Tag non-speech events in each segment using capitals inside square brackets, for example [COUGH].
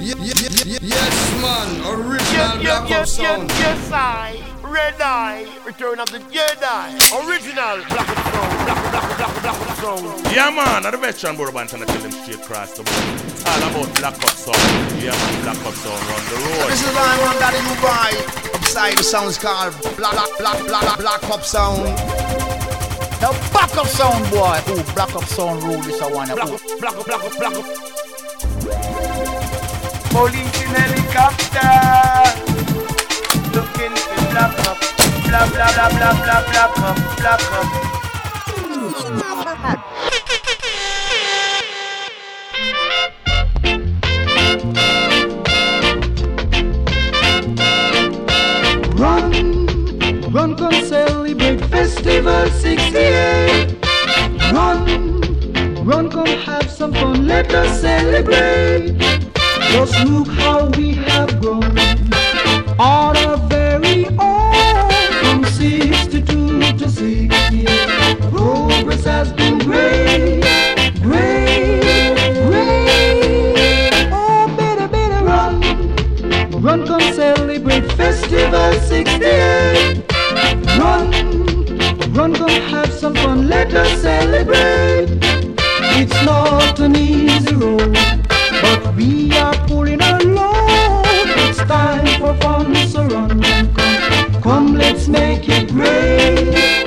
Ye- ye- ye- ye- Yes, man. Original Yes, Black yes, Up yes, yes, sound. yes, I. Red Eye, Return of the Jedi. Original Black Up Sound, Black Up, Black Black Black Up Sound. Yeah, man, at the veteran board band trying to tell them straight across the board. All about Black Up Sound. Yeah, man, Black Up Sound run the road. This is why I'm Daddy Dubai. Upside the sounds called Black Black Black Black Black Up Sound. Now back up sound boy. Ooh, black up sound rule this a one. Black Ooh. Up, Black Up, Black Up, Black Up. Police in helicopter. Looking for black up. Blah blah blah blah blah black up. Black up. Run, run, come celebrate Festival 68. Run, run, come have some fun, let us celebrate. Just look how we have grown. Our very own, from 62 to 68. Progress has been great, great, great. Oh, better, better run. Run, come celebrate Festival 68. Run, run, come have some fun, let us celebrate. It's not an easy road, we are pulling along. It's time for fun, so run, run, come. Come, let's make it great,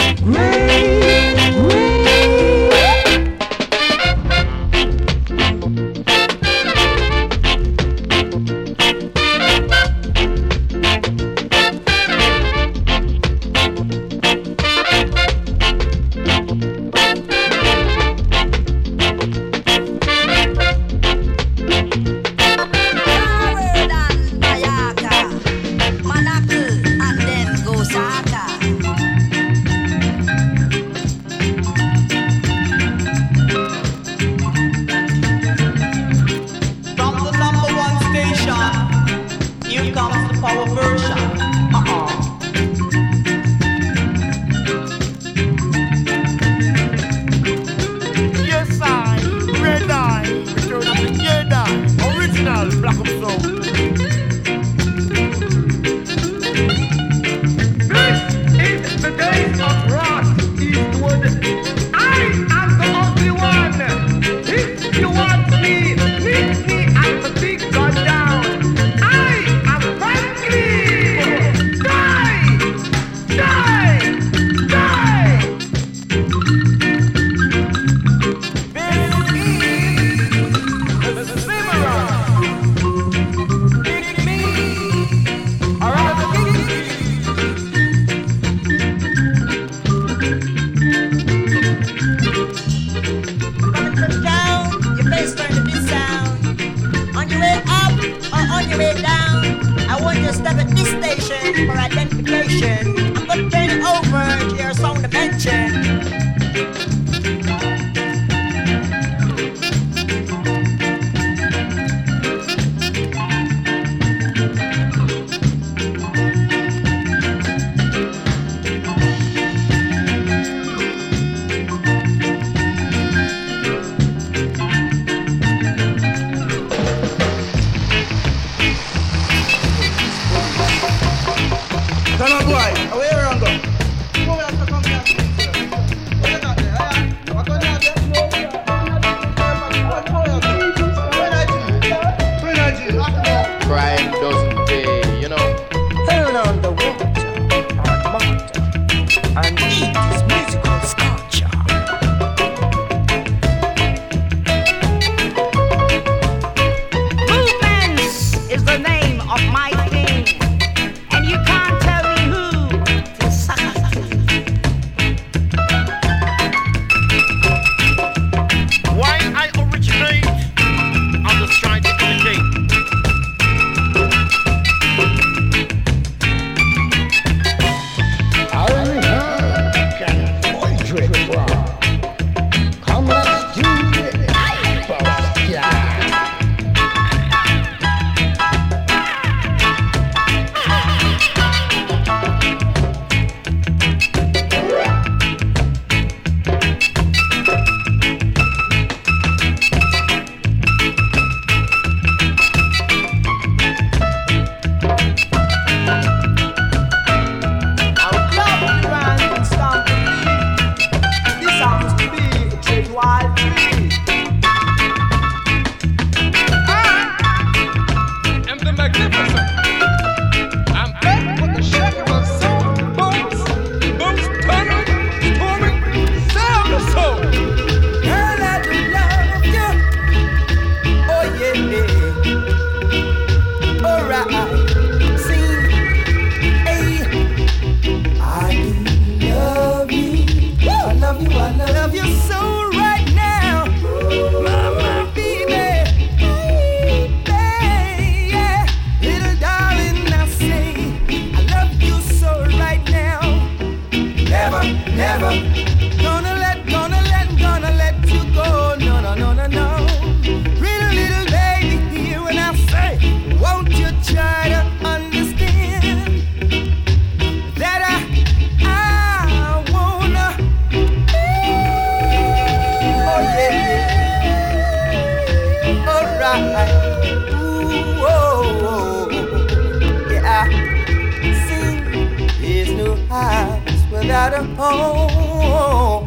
a home.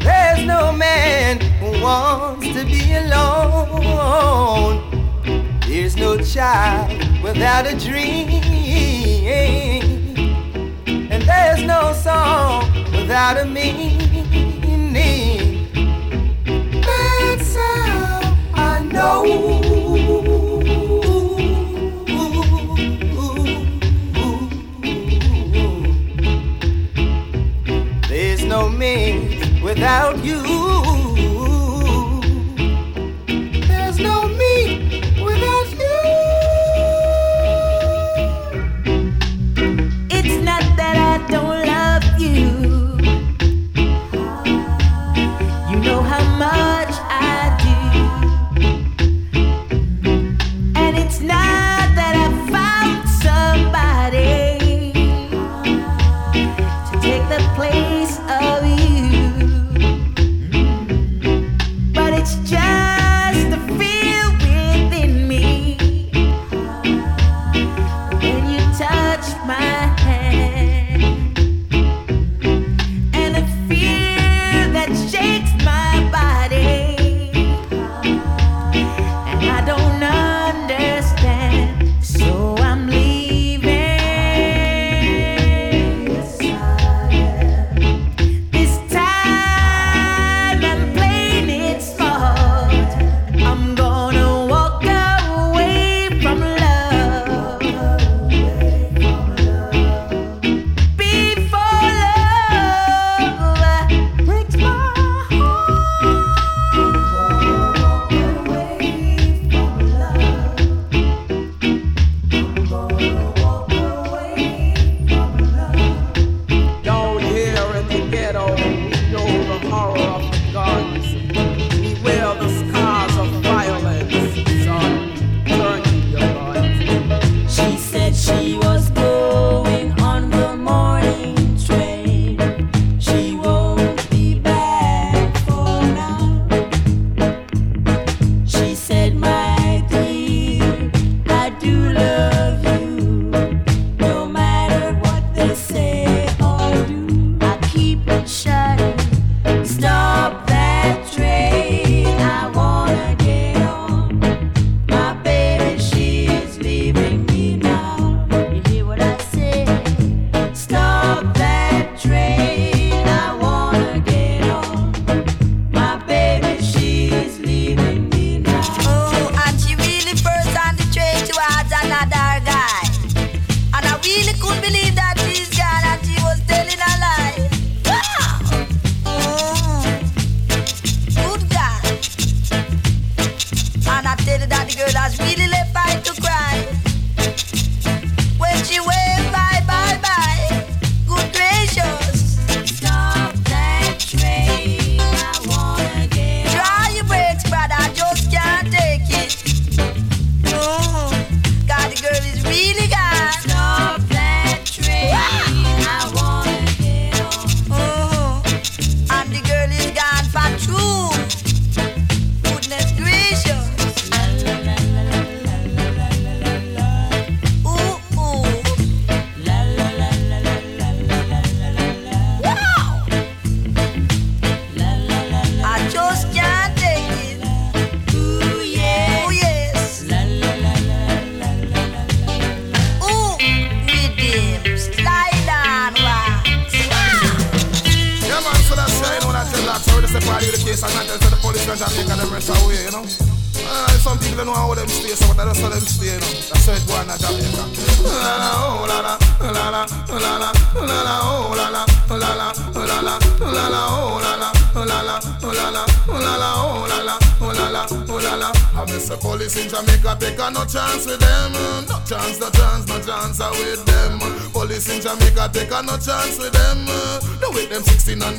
There's no man who wants to be alone. There's no child without a dream. And there's no song without a meaning. That's how I know. without you. my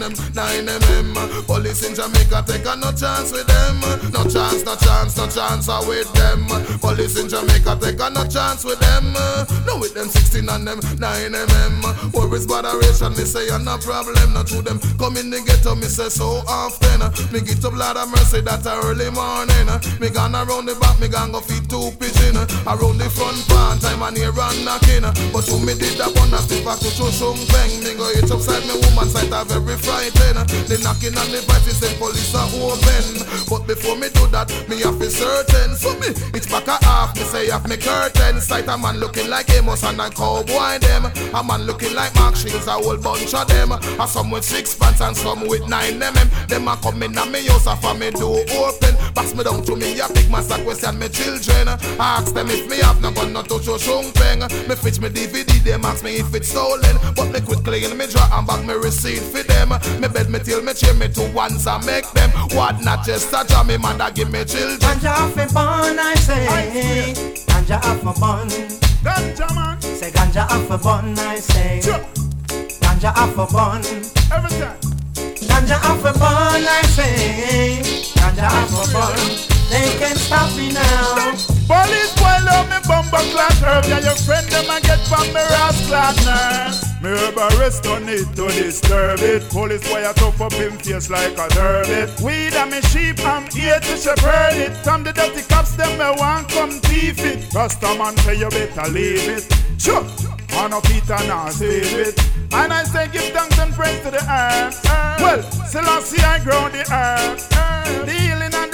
them 9 mm. Police in Jamaica, take a no chance with them. No chance, no chance, no chance uh, with them. Police in Jamaica, take a no chance with them. No with them 16 and them 9 mm. Worries botheration, me say you're no problem. Not to them come in the ghetto, me say so often. Me get up Lord of mercy that early morning. Me gone around the back, me gone go feed two pigeon. Around the front part, time and here and knocking. But who me did that one, I still back to Choshung Bang. Me go hit upside me woman side, a very frightened. The knocking on the pipe, say police are open. But before me do that, me have to certain. So me, it's back a half, me say have me curtain. Sight a man looking like Amos and a cowboy them. A man looking like Mark Shields, a whole bunch of them. A some with six pants and some with nine mm. Them a come in and me house for me door open. Pass me down to me a big master question me children. Ask them if me have no gun not to show shung peng. Me fetch me DVD, them ask me if it's stolen. But me quickly in me draw and back me receipt for them. Me bed me till me chair me to once I make them. What not just a jam me man that give me children. Ganja off a bun, I say. Ganja off a bun. Ganja man. Say ganja off a bun, I say. Ganja off a bun. Every time. Ganja off a bun, I say. Ganja off a bun. They can't stop me now. Police boy love me bumper clad herb Yeah, your friend them a get from me rascal nurse Me herb arrest on it to disturb it. Police a tough up him face like a turbot Weed and me sheep, I'm here to shepherd it. From the dirty cops, them me want come thief it. Man say you better leave it. Sure, man of Peter now save it. And I say give thanks and praise to the earth. Well, Selassie I grow the earth. The healing and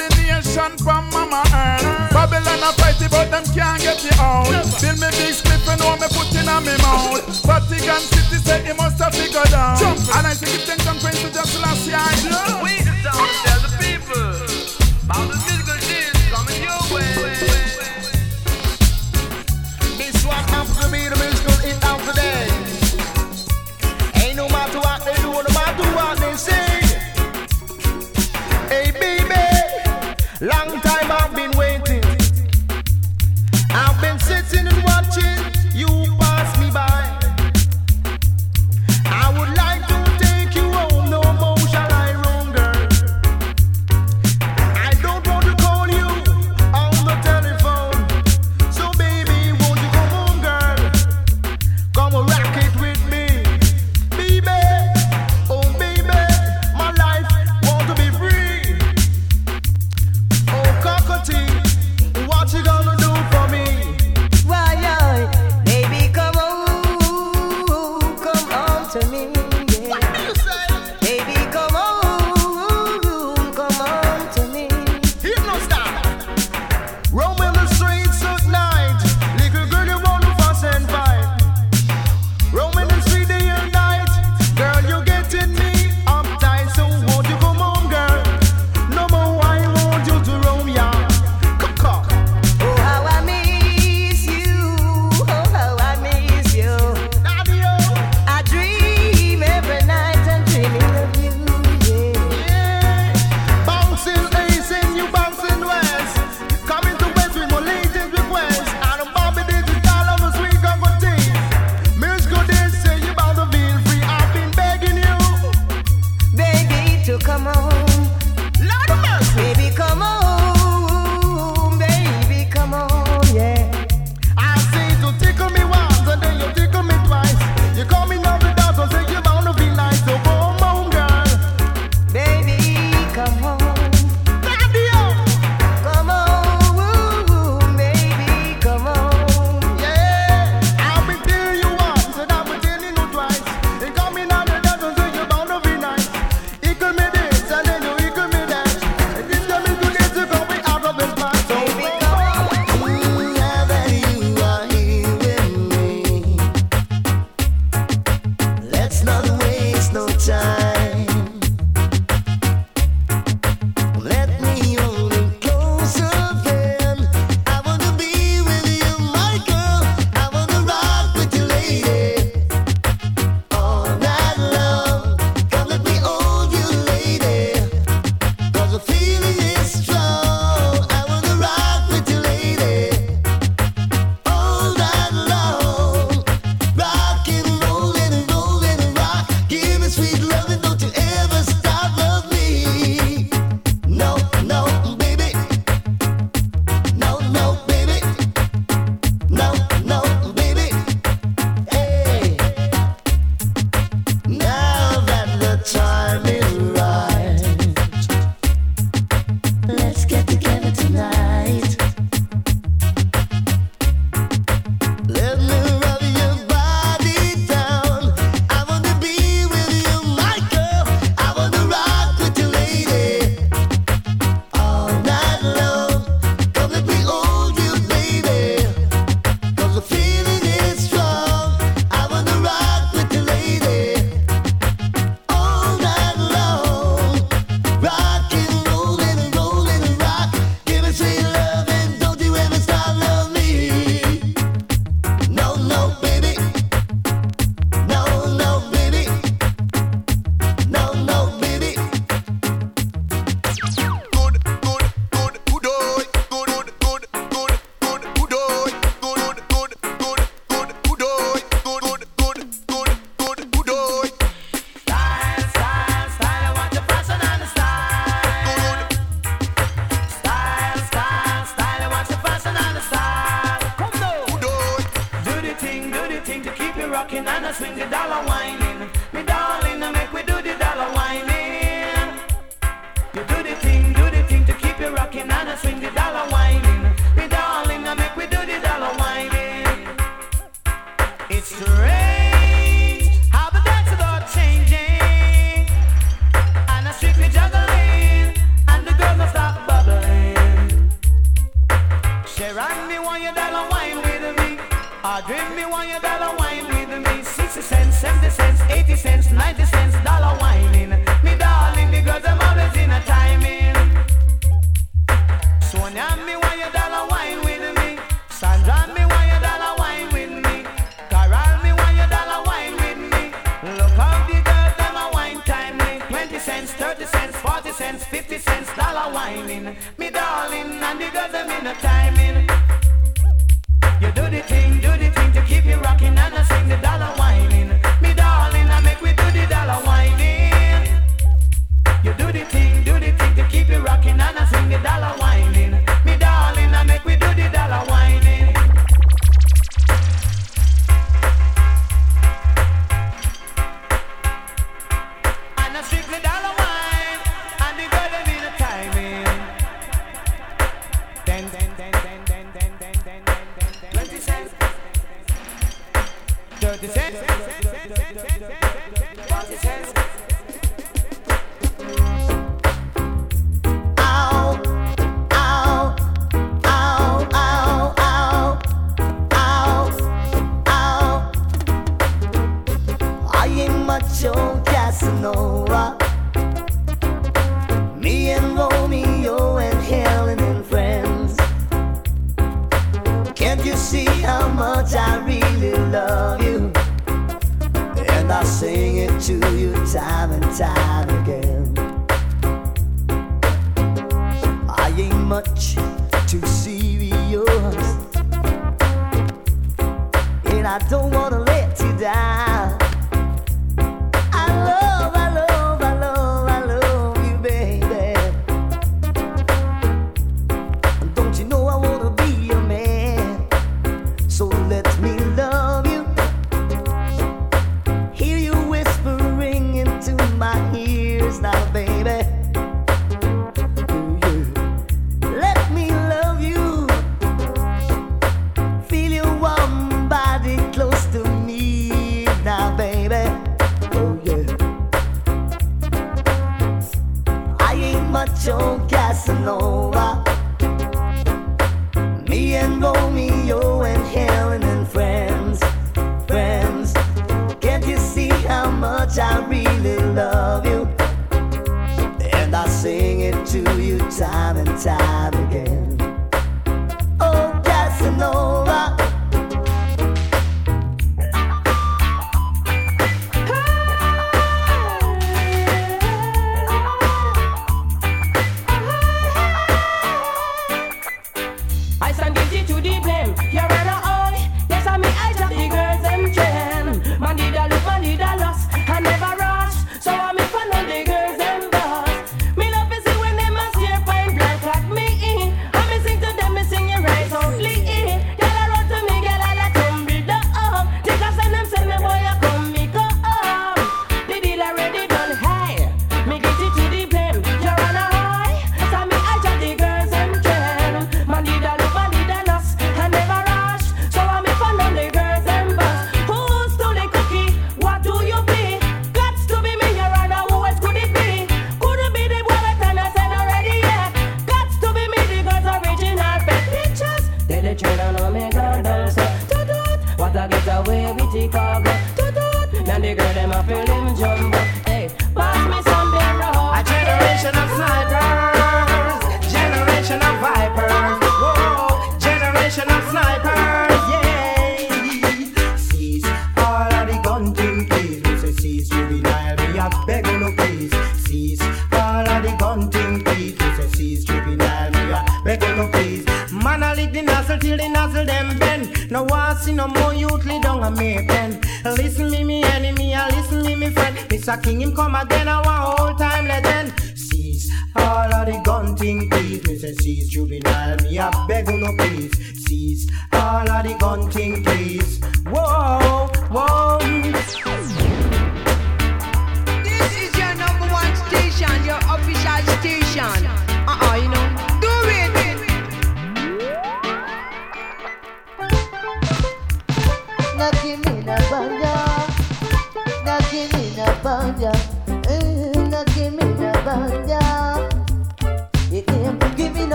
the nation from mama earth Babylon a fight it but them can't get it out. Build me big spliff and know me put in a me mouth. Vatican City say he must have figured out. And I say give thanks and praise to just Selassie I We the sound to tell the people about the musical shit coming your way. This one have to be the musical hit of the day. Ain't no matter what they do, no matter what they say. Long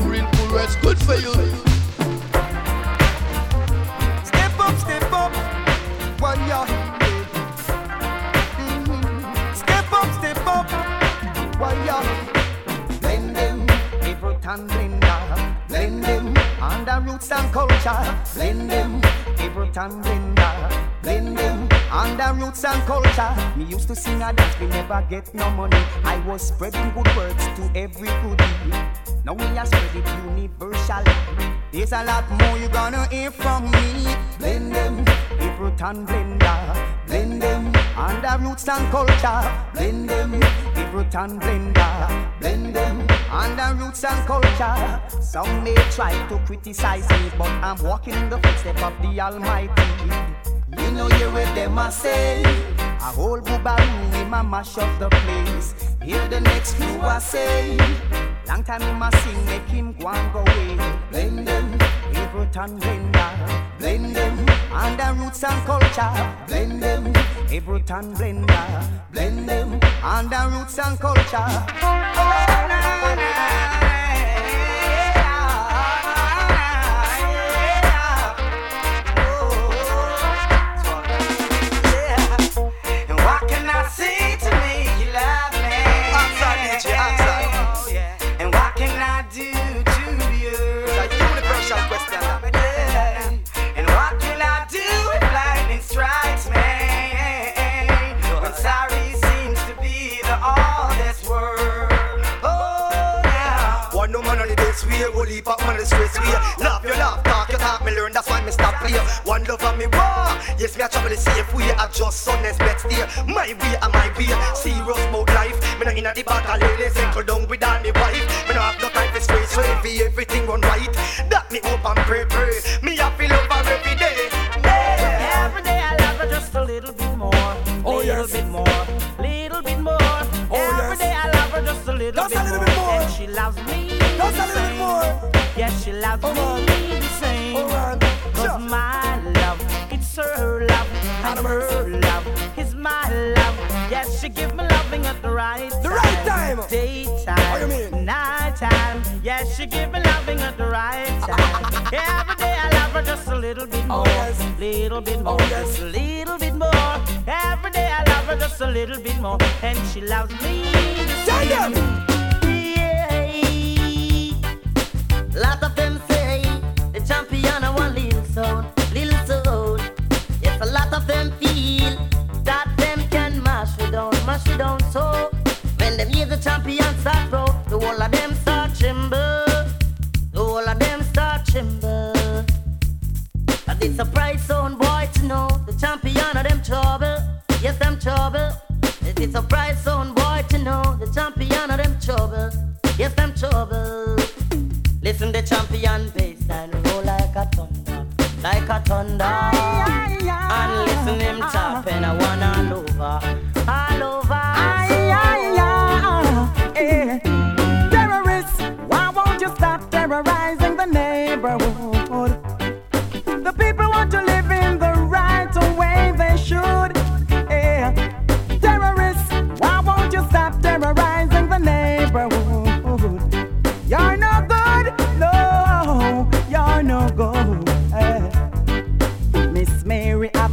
doing for us. Good for you. Step up, step up. One yard. Mm-hmm. Step up, step up. One yard. Blend them, every time blend under roots and culture. Blend them, every time blend blend them under roots and culture. Me used to sing a dance, we never get no money. I was spreading good words to every goodie. Now we are spread it universal. There's a lot more you're gonna hear from me. Blend them, April and blender. Blend them, and roots and culture. Blend them, April and blender. Blend them, and roots and culture. Some may try to criticize me, but I'm walking in the footsteps of the Almighty. You know you with them I say. A whole boobaroo, we mash up the place. Hear the next few I say. Long time him a sing, make him go and go away. Blend them, Hebrew and blender. Blend them, and the roots and culture. Blend them, Hebrew and blender. Blend them, and the roots and culture. Oh, na, na. fear. Whole heap of money straight to. Laugh, your laugh, talk, you talk. Me learn, that's why me stop here. One love and me war. Yes, me a trouble the safe way. I just next best steer. My way and my way. Serious about life. Me not inna the battle, ladies. Ankle down with all me wife. Me not have no time for space So everything run right. That me hope and pray, pray. Me love oh, make be the same. Oh, Cause my love, it's her love, and her love is my love. Yes, she give me loving at the right the right time. Daytime, night time. Yes, she give me loving at the right [LAUGHS] time. Every day I love her just a little bit more, yes. little bit more, yes. just a little bit more. Every day I love her just a little bit more, and she loves me. The same. Lot of them say the champion of one lean sound. And bass and roll like a thunder, like a thunder. And listen him tapping a one all over.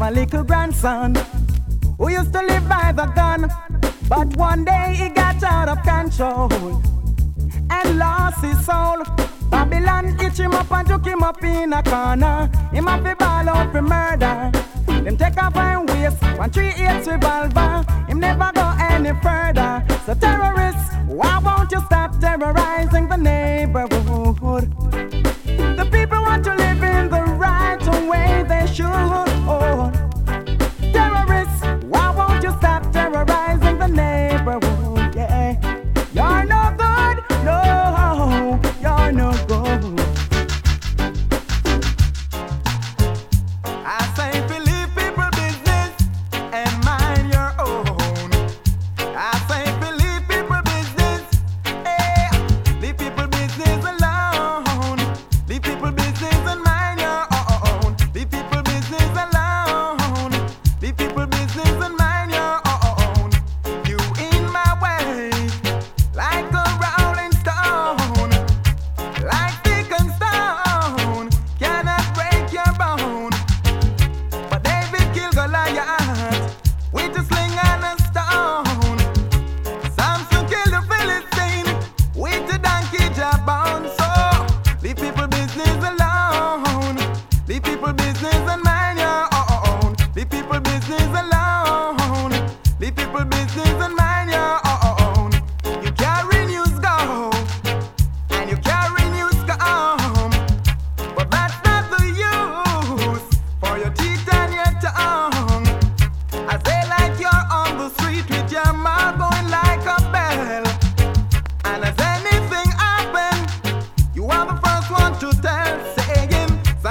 my little grandson who used to live by the gun. But one day he got out of control and lost his soul. Babylon itch him up and took him up in a corner. Him have to ball out for murder. Them take off and waist, one three eight revolver. Him never go any further. So terrorists, why won't you stop terrorizing the neighborhood?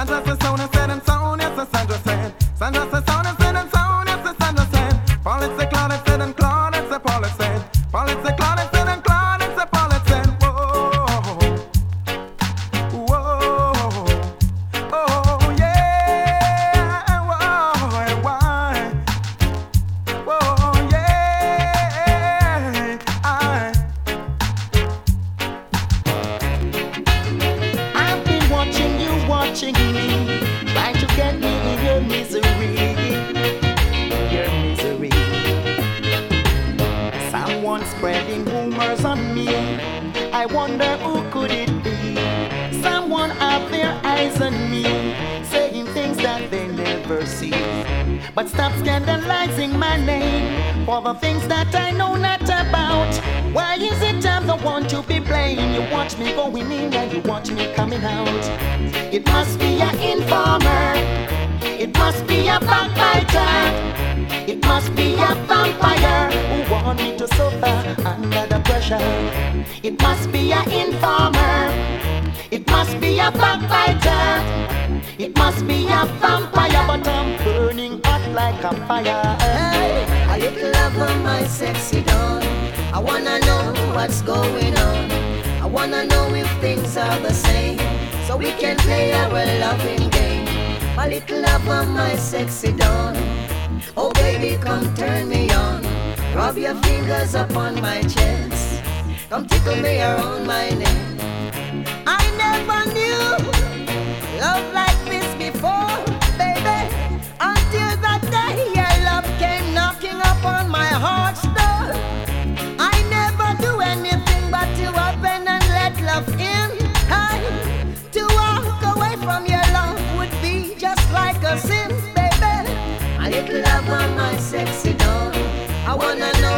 Danza essa sauna,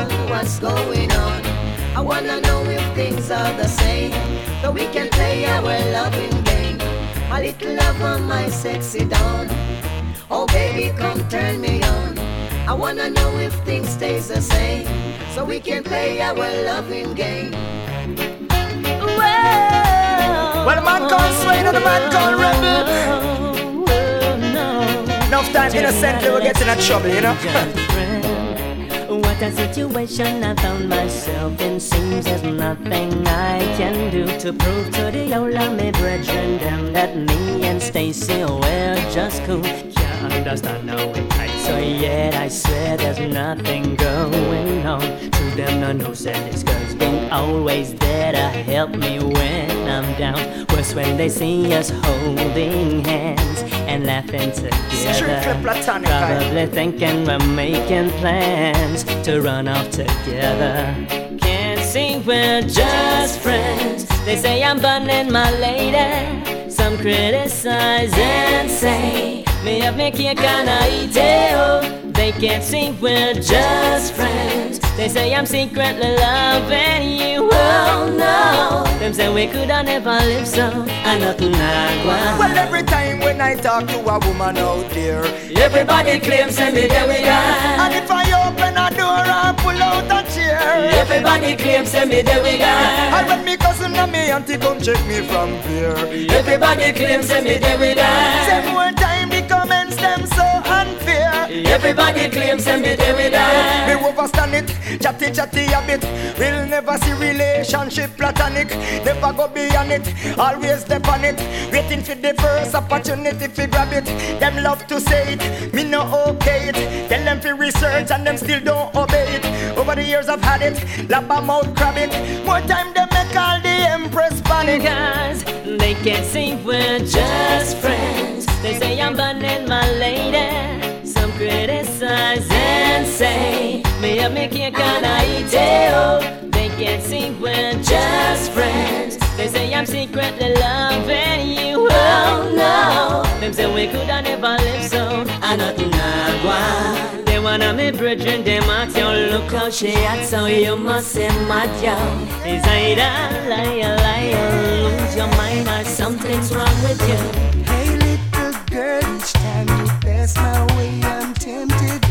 wanna what's going on. I wanna know if things are the same, so we can play our loving game. A little love on my sexy dawn. Oh baby, come turn me on. I wanna know if things stays the same, so we can play our loving game. Well, the man called Swain and the man called Rebel. Enough time innocently we get in a trouble, you know. What a situation I found myself in. Seems there's nothing I can do to prove to the old me brethren them that me and Stacy we're just cool. Can't understand how it so yet I swear there's nothing going on. To them, I know said this girl's been always there to help me when I'm down. Worse when they see us holding hands and laughing together. Strictly platonic, I- Probably thinking we're making plans to run off together. Can't see we're just friends. They say I'm burning my lady. Some criticize and say me have me cake and I eat it. Oh, they can't see we're just friends. They say I'm secretly loving you. Oh no, them say we could have never live so. I nothing I want. Well, every time when I talk to a woman out there, Everybody claims that me there we got. And if I open a door and pull out a chair, Everybody claims that me there we got. And when me cousin and me auntie come check me from fear, Everybody claims that me there we got. Say more time the comments them so unfair. Everybody claims that me there we. Me overstand it, chatty chatty a bit. We'll never see relationship platonic. Never go beyond it, always step on it. Waiting for the first opportunity to grab it. Them love to say it, me no okay it. Tell them to research and them still don't obey it. Over the years I've had it, lap a mouth crab it. More time them make all the empress panic. Guys, they can't see we're just friends. They say I'm burning my lady. Some criticize and say me up me I it. Oh, they can't see we're just friends. They say I'm secretly loving you. Oh no, them say we could have never lived so. I I want. They wanna me brethren, them ask yo look how she acts, so you must say mad yo. Is either liar, liar, lose your mind or something's wrong with you. Hey, little girl, each time you pass my way, I'm tempted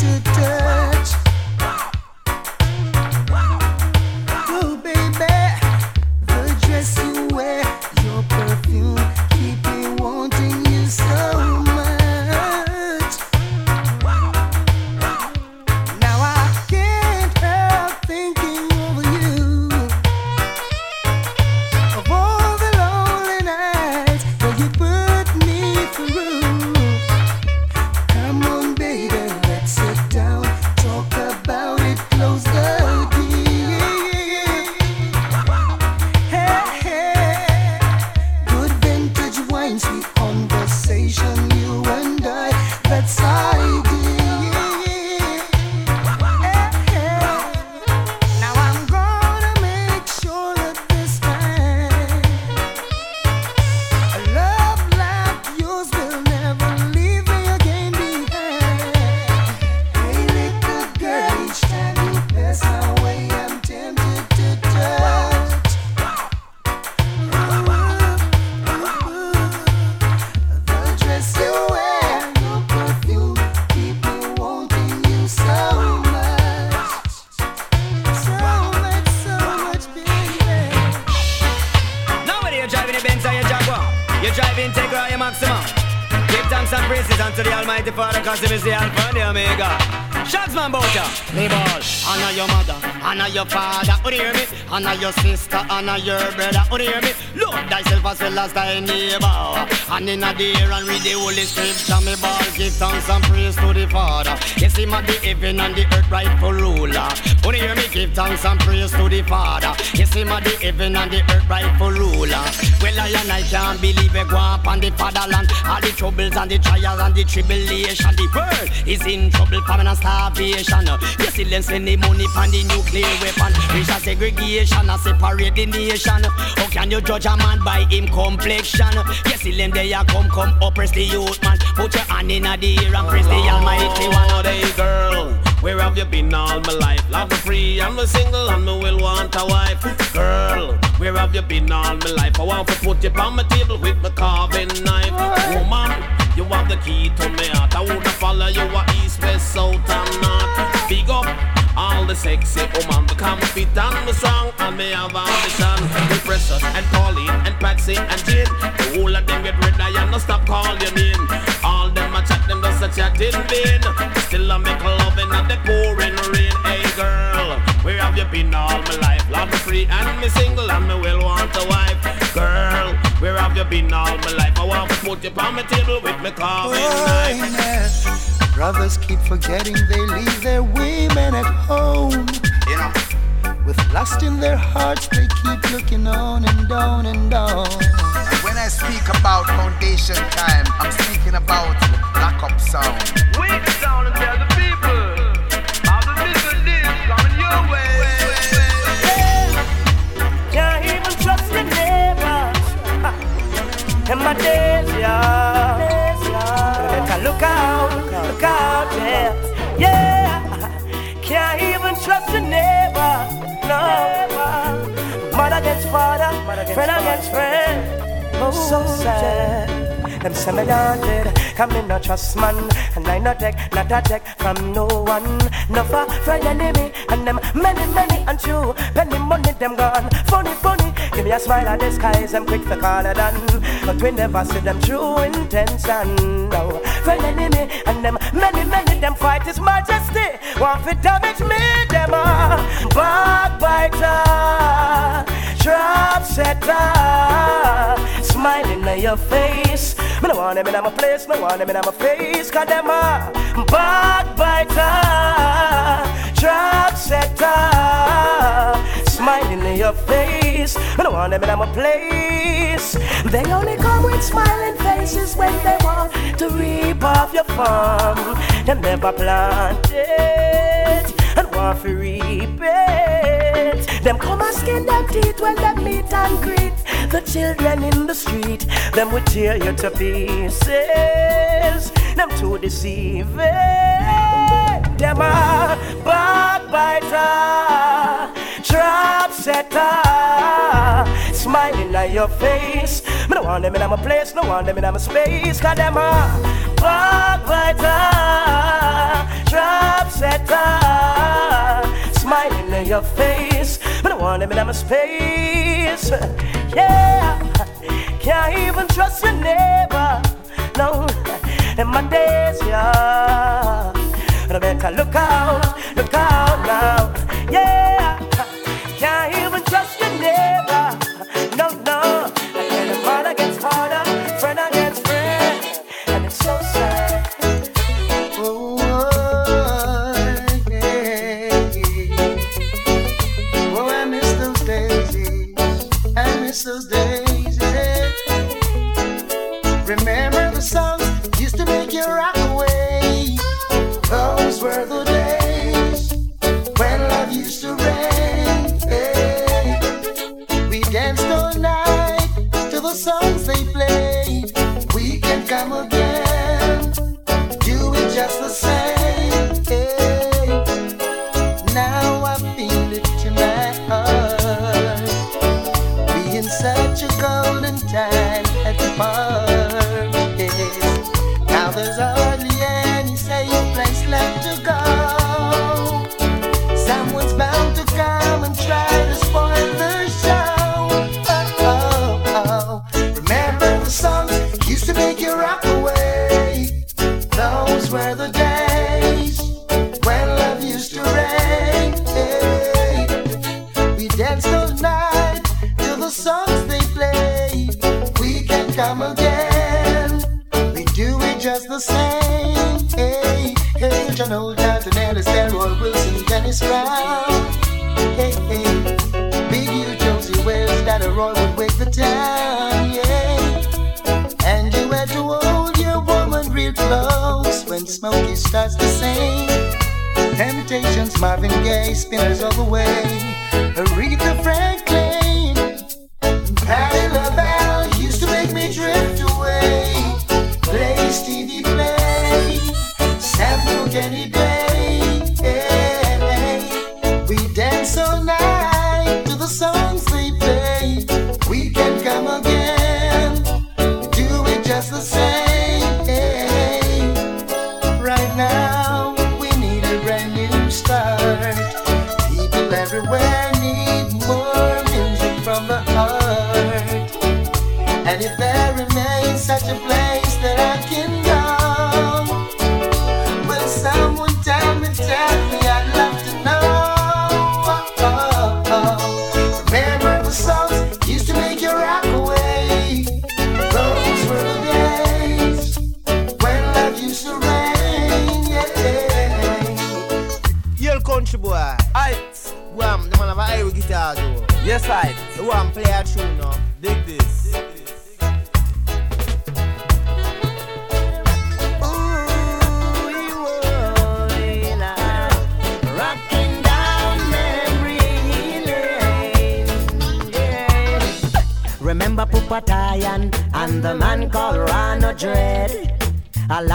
your father. Oh, Would you hear me? Honor your sister, honor your brother. Oh, Would you hear me? Lord thyself as well as thy neighbor. And in a air and read the holy scripture. Me ball. Give thanks and praise to the Father. Yes, him at the heaven and the earth rightful ruler. You hear me? Give thanks and praise to the Father. Yes, him at the heaven and the earth rightful ruler. Well, I and I can't believe it go up on the fatherland. All the troubles and the trials and the tribulation. The world is in trouble, famine and starvation. Still them spend the money on the nuclear weapon. Reach a segregation and separate the nation. How can you judge a man by him complexion? Still them there come, come oppress the youth man. Put your hand in the air and praise the Almighty One. Girl, where have you been all my life? Love me free, I'm a single and me will want a wife. Girl, where have you been all my life? I want to put you on my table with my carving knife. Woman, you have the key to me heart. I wanna follow you a east, west, south, and north. Big up all the sexy woman, the confident, and me strong, and me have ambition. The precious and Pauline and Patsy and Jane, the whole of them get red, I am no stop call your name. All them a chat, them just in vain. Still I make loving and the pouring rain. Hey girl, where have you been all my life? Love me free and me single and me will want a wife. Girl, where have you been all my life? I want to put you on my table with me carving knife. yeah. Brothers keep forgetting they leave their women at home. You know. With lust in their hearts, they keep looking on and on and on. And when I speak about foundation time, I'm speaking about lock up sound. We the sound and tell the people how the little this coming your way. Can't even trust your neighbors. In my days, yeah. Better look out, look out, yeah. Yeah. Can't even trust your neighbor. No. Mother against father, friend against friend. Oh, so sad. Them say me haunted, come me no trust man. And I not take, not a take from no one. No for friend enemy And them many, many and true Penny money them gone, funny, funny Give me a smile the skies, them quick for call it done. But we never see them true intention. No, friend enemy And them many, many them fight his majesty. Want to damage me, them a backbiter Trap setter Smiling at your face. Me no want them in my place, me want them in my face. Cause them a backbiter Trap setter. Smiling in your face. Me no want them in my place. They only come with smiling faces When they want to reap off your farm Them never plant it And want to reap it. Them come and skin them teeth When them meet and greet The children in the street. Them would tear you to pieces. Them too deceiving Them a backbiter Trap setter. Smiling at your face. Me no want them in my place No want them in my space. Cause them a backbiter Trap setter Smiling in your face but I want them in my space. Yeah Can't even trust your neighbor. No In my days, yeah. I better look out, look out now. Yeah Can't even trust your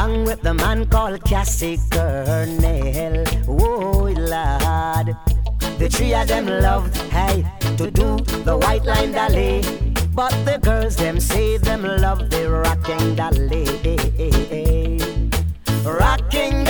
along with the man called Cassie Kernel. Oh, lad. The three of them loved, hey, to do the white line dolly. But the girls them say them love the rocking dolly. Rocking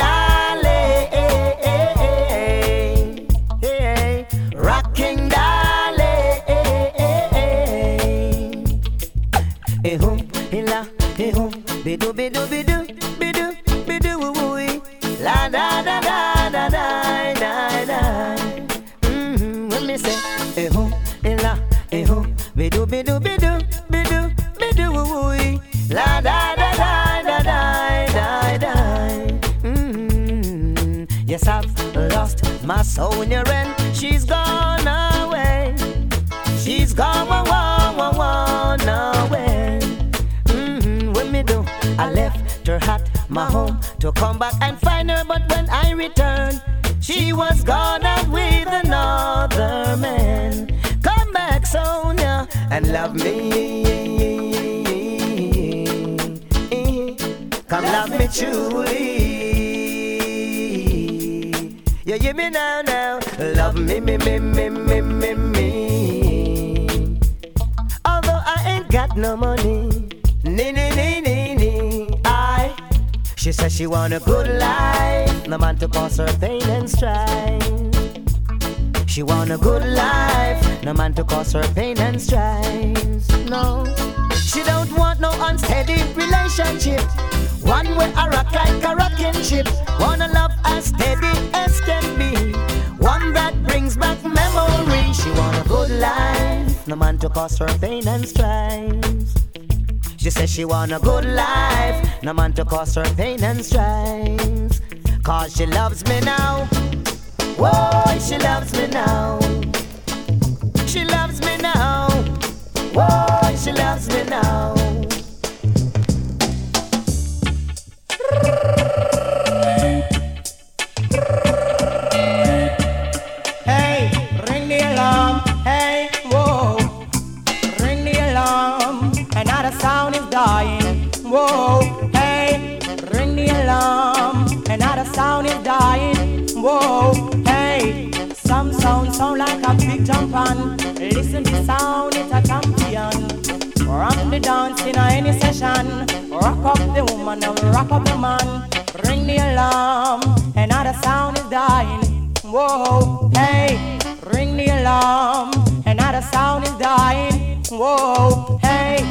love me. Come love me truly. You hear me now, now. Love me, me, me, me, me, me, me. Although I ain't got no money, nee, nee, nee, nee, nee. I. She says she want a good life, no man to cause her pain and strife. She want a good life, no man to cause her pain and strife. No, she don't want no unsteady relationship. One way I rock like a rocking ship. Wanna love as steady as can be. One that brings back memory. She want a good life, no man to cause her pain and strife. She says she want a good life, no man to cause her pain and strife. Cause she loves me now. Whoa, she loves me now. She loves me now. Whoa, she loves me now. The dance in any session. Rock up the woman and rock up the man. Ring the alarm. Another sound is dying. Whoa, hey, ring the alarm. Another sound is dying. Whoa, hey,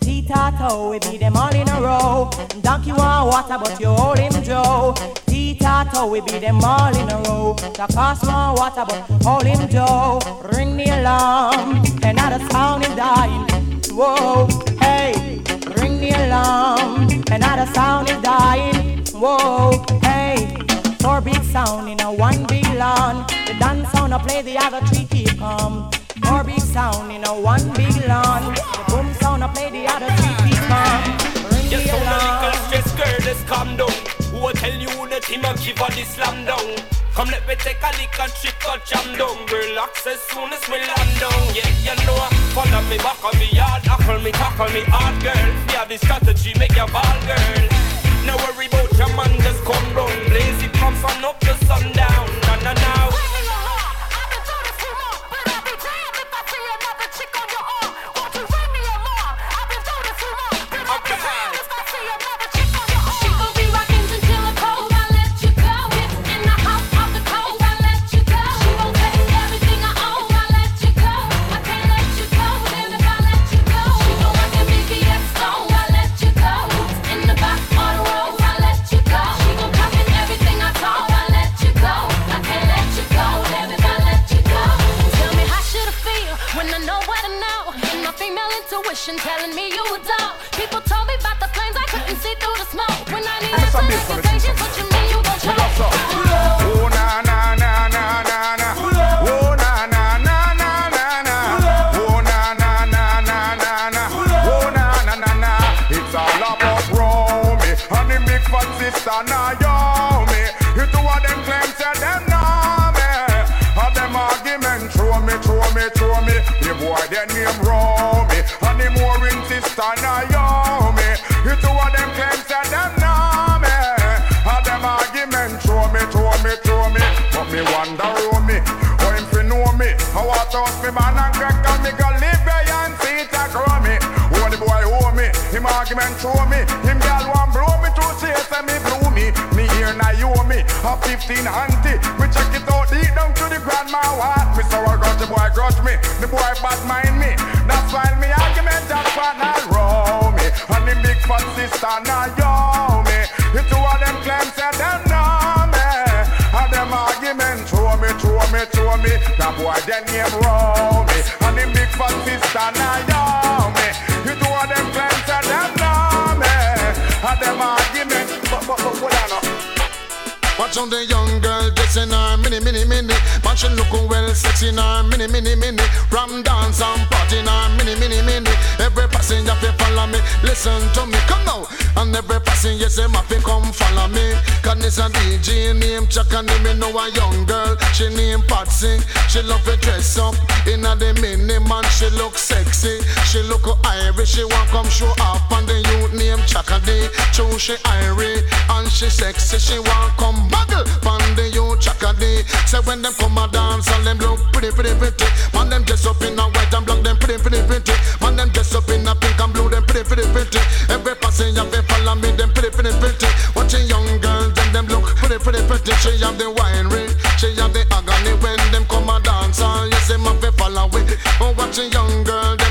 Tita we beat them all in a row. Donkey want water, but you hold him Joe. Tita we beat them all in a row. Cost want water, but hold him Joe. Ring the alarm. Another sound is dying. Whoa, hey, ring the alarm. Another sound is dying. Whoa, hey. Four big sound in a one big lawn. The dance sound I play, the other three keep calm. Four big sound in a one big lawn. The boom sound I play, the other three keep calm. Ring Yes, the alarm. little stress girl, just calm down. Who will tell you the team and give her the slam down? Come let me take a lick and trick or jam down. Relax as soon as we land down. Yeah, you know, I follow me back on me yard, tackle me, tackle me hard, girl. We have the strategy, make your ball, girl. No worry about your man, just come round. Blaze it from sun up to sundown. Watch on the young girl dressing her mini mini mini. Man she looking well sexy in her mini mini mini. Ram dance and party in her mini mini mini. Every passenger fi follow me, listen to me, come now. And every passenger say ma come follow me. Cause this a DJ name Chuck and me know a young girl. She name Patsy. She love to dress up in a the mini man. She look sexy. She look Irish. She want come show up and the youth name Chakadi. True she Irish and she sexy. She want come muggle on the youth Chakadi. Say when them come a dance and them look pretty pretty pretty. Man them dress up in a white and black. Them pretty pretty pretty. Man them dress up in a pink and blue. Them pretty pretty pretty. Every passenger fi follow me. Them pretty pretty pretty. Watching young girls them them look pretty pretty pretty. She have the wine ring. She have the agony when them come a dance and yes them a fi follow it. Oh watching young girl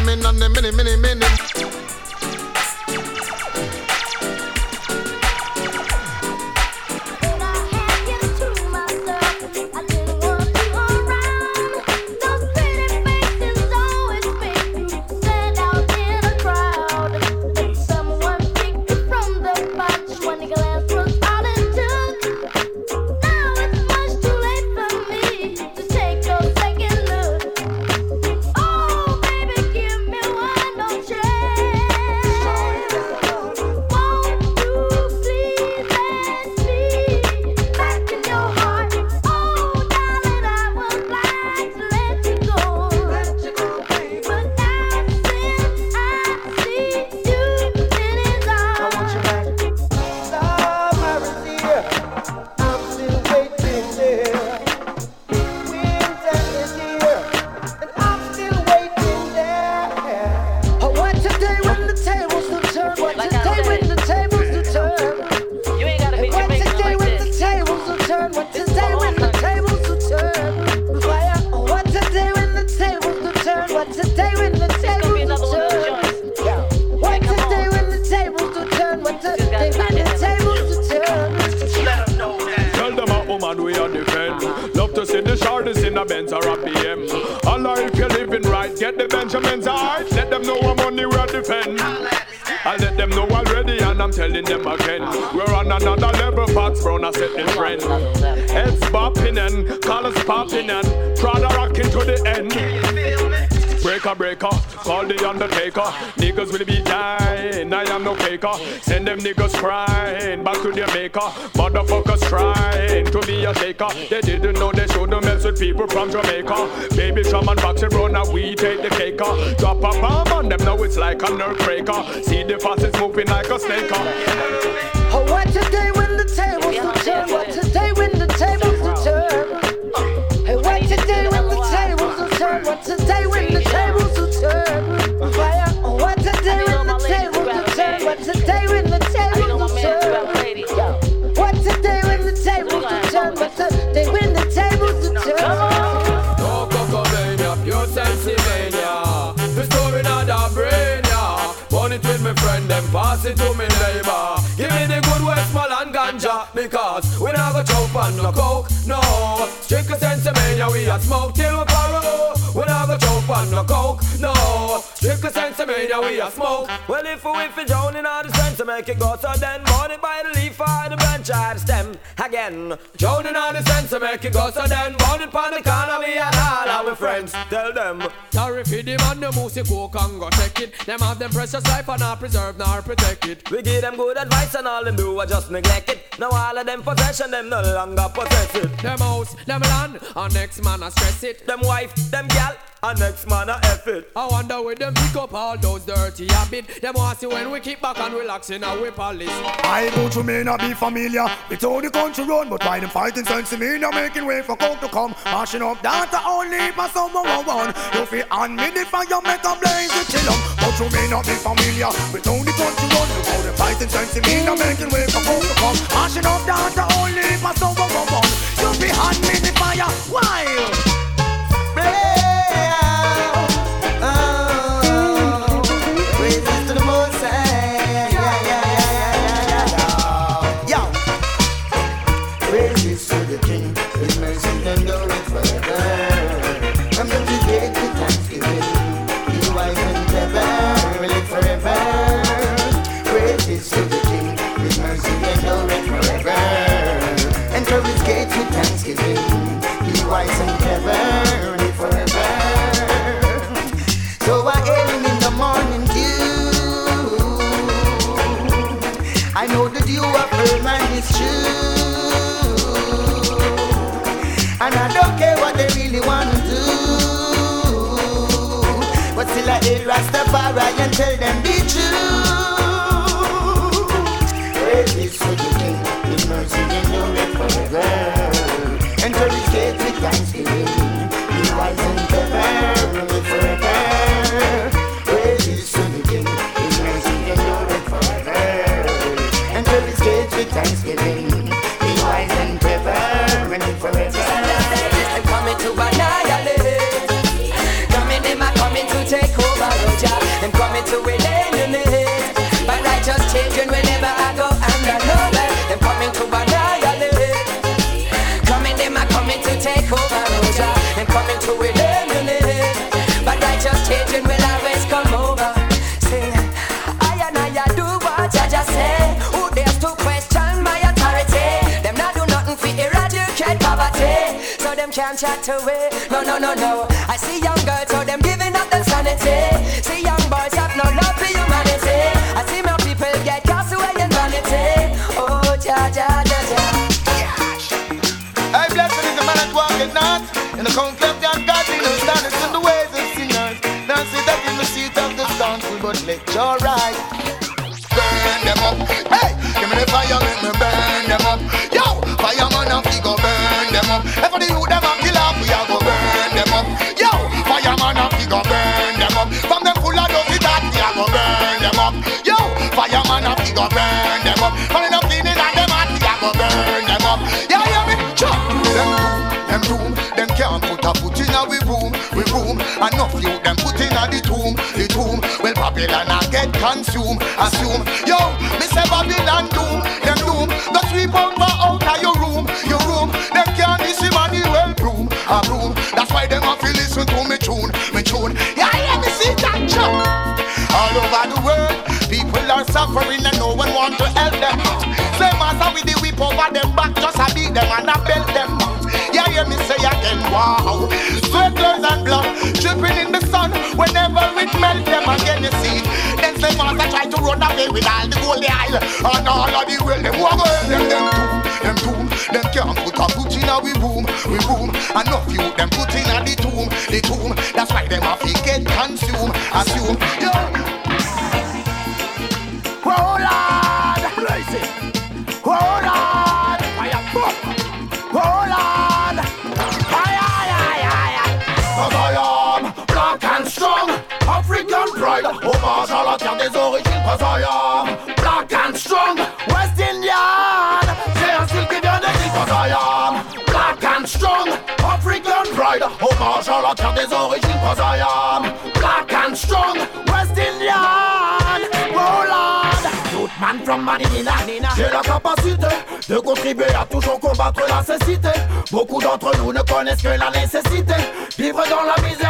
them know what money we are defend. I let them know already and I'm telling them again. We're on another level, Fox Brown, I said this friend. Heads bopping and collars popping and Prada rocking to the end. Breaker, breaker, call the undertaker. Niggas will be dying, I am no faker. Send them niggas crying back to their maker. Motherfuckers trying to be a taker. They didn't know they shouldn't mess with people from Jamaica. Baby shaman box and run, now we take the cake. Drop a bomb on them, now it's like a nerve breaker. See the fastest moving like a snake. Oh, what today pass it to me neighbor. Give me the good Westmoreland ganja, because we go choke on no coke, no. Strictly Sensimania, we a smoke till we paro. We go choke on no coke, no. Strictly Sensimania, we a smoke. Well, if we fi drown in all the sense to make it go, so then again. Drown in all the sense to make it go, so then burn it on the corner, we and all our friends. Tell them. Sorry for the man, the music coke and go take it. Them have them precious life and not preserve nor protect it. We give them good advice and all them do are just neglect it. Now all of them possession, them no longer possess it. Them house, them land, and next man a stress it. Them wife, them gal, and next man a F it. I wonder where them pick up all those dirty habits. Them want see when we keep back and relax in our palace. I go to may not be familiar with all the country run, but why uh, them fighting uh, sense me now uh. making way for coke to come, mashing up data only for someone one. You feel on me the fire make a blaze the chill 'em. But you may not be familiar with how the country run, look how them fighting sense me now making way for coke to come, mashing up data only for someone one. You feel on me the fire, why? Rastafari and tell them can't chat away. No, no, no, no. I see young girls, so them giving up their sanity. See young boys have no love for humanity. I see my people get cast away in vanity. Oh, ja, ja, ja, ja. I blessed is the man that walketh not in the counsel of the ungodly, no standeth in the ways of sinners, nor sitteth in the seat of the scornful, but let your right burn them up. Hey, give me the fire, let me burn them up. Yo, fireman we go burn them up. The youth go burn them up. From them cleaning and them hot, we a go burn them up. Yeah, hear me? Chop. Them room, them room, them can't put a foot in a we room, we room. Enough you them put in a the tomb, the tomb. Well, Babylon a get consumed, assume. Yo, me say Babylon doom, them doom. The sweep for out of your room, your room. Them can't on the well broom, a broom. That's why them have to listen to me tune, me tune. Yeah, yeah, me see that chop. All over the world, people are are suffering and no want to help them. Say master with the whip over them back, just a beat them and a belt them. Yeah, hear me say again, wow. Sweat, tears and blood dripping in the sun. Whenever it melt them again, you see. Then say master try to run away with all the gold isle and all of the well. Them walk away, them them tomb, them tomb. Them can't put a foot in a we boom, we boom. Enough you them put in a the tomb, the tomb. That's why them have to get consumed, assume. Yeah. Oh Lord, hommage à la terre des origines. Cause I am black and strong, West Indian, c'est un style qui vient de dire. Cause I am black and strong, African pride, hommage à la terre des origines. Cause I am black and strong, West Indian, Lord. Toute man from Manina, j'ai la capacité de contribuer à toujours combattre la cécité. Beaucoup d'entre nous ne connaissent que la nécessité. Vivre dans la misère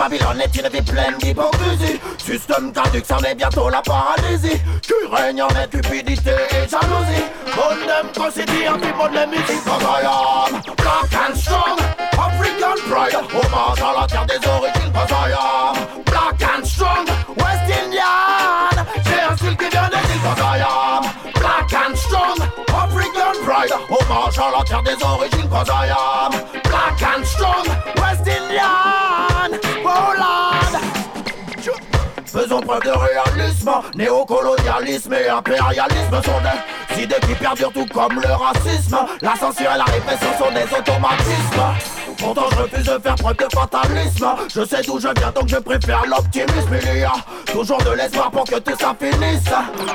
Babylone est une vie pleine d'hypocrisie. Système caduc, c'en est bientôt la paralysie. Qui règne en cupidité et jalousie. Bonne them city and people them music. Cause I am black and strong. African pride, hommage à la terre des origines. Cause I am black and strong. West Indian, j'ai un style qui vient de dire. Cause I am black and strong. African pride, hommage à la terre des origines. Cause I am black and strong. Faisons preuve de réalisme, néocolonialisme et impérialisme sont des idées qui perdurent tout comme le racisme. La censure et la répression sont des automatismes. Pourtant je refuse de faire preuve de fatalisme Je sais d'où je viens donc je préfère l'optimisme Il y a toujours de l'espoir pour que tout ça finisse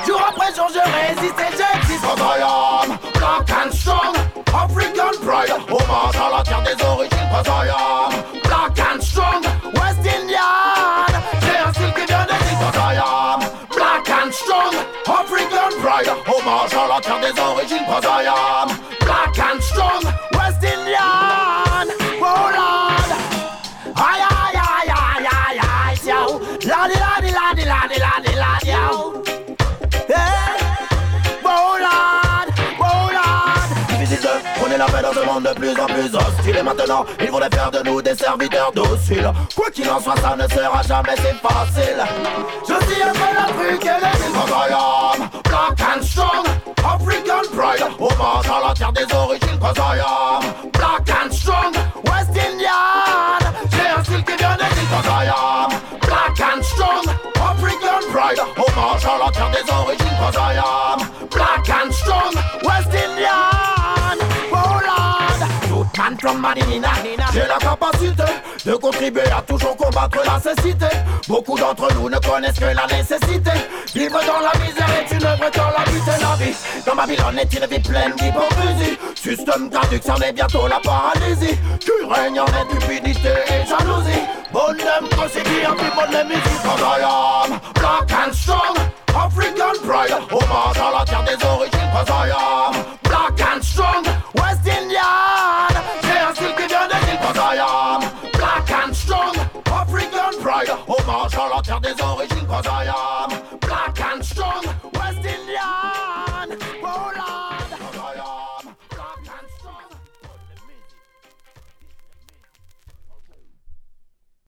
Jour après jour je résiste et j'existe La des origines am black and strong West Indian. Oh Lord Aye aye aye aye aye aye yo Lordy lordy lordy lordy lordy lordy yo Hey Oh Lord Oh Lord Difficile de prôner la paix dans ce monde de plus en plus hostile. Et maintenant ils voudraient faire de nous des serviteurs dociles. Quoi qu'il en soit ça ne sera jamais si facile. Je suis un peu la truc et les îles Black and strong. African pride Hommage à la terre des origines Cause I am black and strong West Indian. J'ai un style qui vient de dire Cause I am black and strong African pride Hommage à la terre des origines Cause I am black and strong West Indian. Oh Lord. Toute man from Manina J'ai la capacité de contribuer à toujours combattre la cécité. Beaucoup d'entre nous ne connaissent que la nécessité. Vivre dans la misère est une œuvre dans la lutte et la vie. Dans Babylone est une vie pleine d'hypocrisie? Système caduc, c'en est bientôt la paralysie. Qui règne en cupidité et jalousie. Bonne city and people let me see Cause I am black and strong African pride Hommage à la terre des origines I